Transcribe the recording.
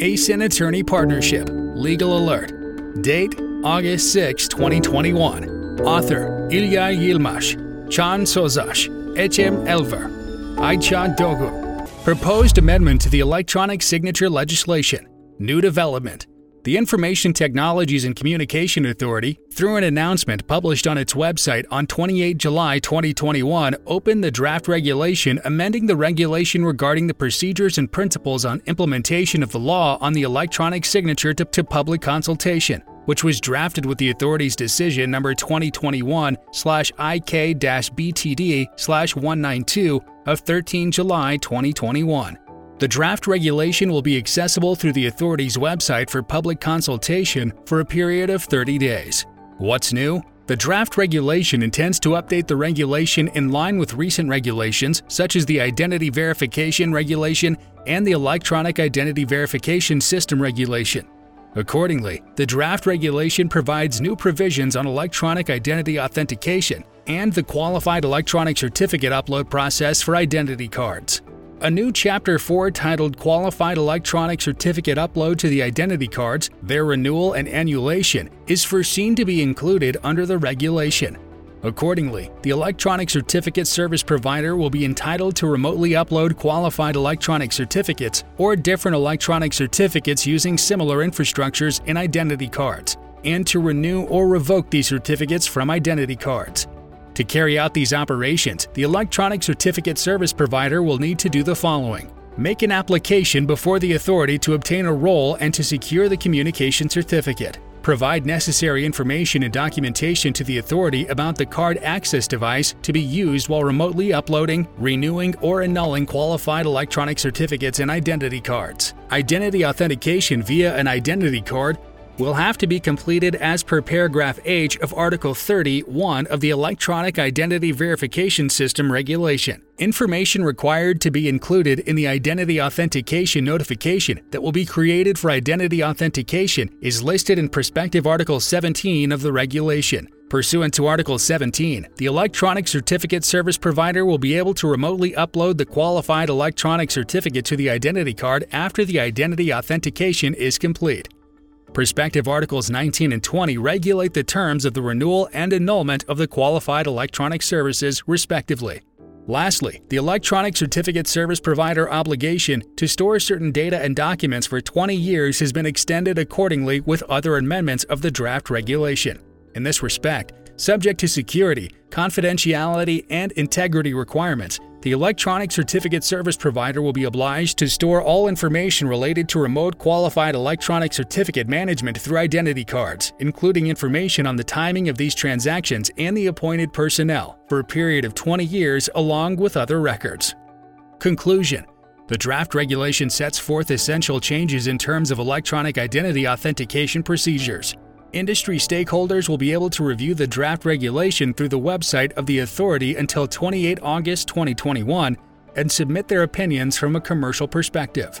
Esin Attorney Partnership, Legal Alert. Date August 6, 2021. Author Ilya Yilmaz, Chan Sozash, Echem Elver, Aicha Dogu. Proposed amendment to the electronic signature legislation. New development. The Information Technologies and Communication Authority, through an announcement published on its website on 28 July 2021, opened the draft regulation amending the regulation regarding the procedures and principles on implementation of the law on the electronic signature to, to public consultation, which was drafted with the authority's decision number 2021/IK-BTD/192 of 13 July 2021. The draft regulation will be accessible through the authority's website for public consultation for a period of 30 days. What's new? The draft regulation intends to update the regulation in line with recent regulations, such as the Identity Verification Regulation and the Electronic Identity Verification System Regulation. Accordingly, the draft regulation provides new provisions on electronic identity authentication and the qualified electronic certificate upload process for identity cards. A new Chapter 4 titled Qualified Electronic Certificate Upload to the Identity Cards, their renewal and annulation, is foreseen to be included under the regulation. Accordingly, the electronic certificate service provider will be entitled to remotely upload qualified electronic certificates or different electronic certificates using similar infrastructures in identity cards, and to renew or revoke these certificates from identity cards. To carry out these operations, the electronic certificate service provider will need to do the following. Make an application before the authority to obtain a role and to secure the communication certificate. Provide necessary information and documentation to the authority about the card access device to be used while remotely uploading, renewing, or annulling qualified electronic certificates and identity cards. Identity authentication via an identity card will have to be completed as per paragraph H of Article 31 of the Electronic Identity Verification System Regulation. Information required to be included in the identity authentication notification that will be created for identity authentication is listed in Prospective Article 17 of the regulation. Pursuant to Article 17, the electronic certificate service provider will be able to remotely upload the qualified electronic certificate to the identity card after the identity authentication is complete. Prospective Articles 19 and 20 regulate the terms of the renewal and annulment of the qualified electronic services, respectively. Lastly, the electronic certificate service provider obligation to store certain data and documents for 20 years has been extended accordingly with other amendments of the draft regulation. In this respect, subject to security, confidentiality, and integrity requirements, the electronic certificate service provider will be obliged to store all information related to remote qualified electronic certificate management through identity cards, including information on the timing of these transactions and the appointed personnel, for a period of 20 years along with other records. Conclusion The draft regulation sets forth essential changes in terms of electronic identity authentication procedures. Industry stakeholders will be able to review the draft regulation through the website of the authority until 28 August 2021 and submit their opinions from a commercial perspective.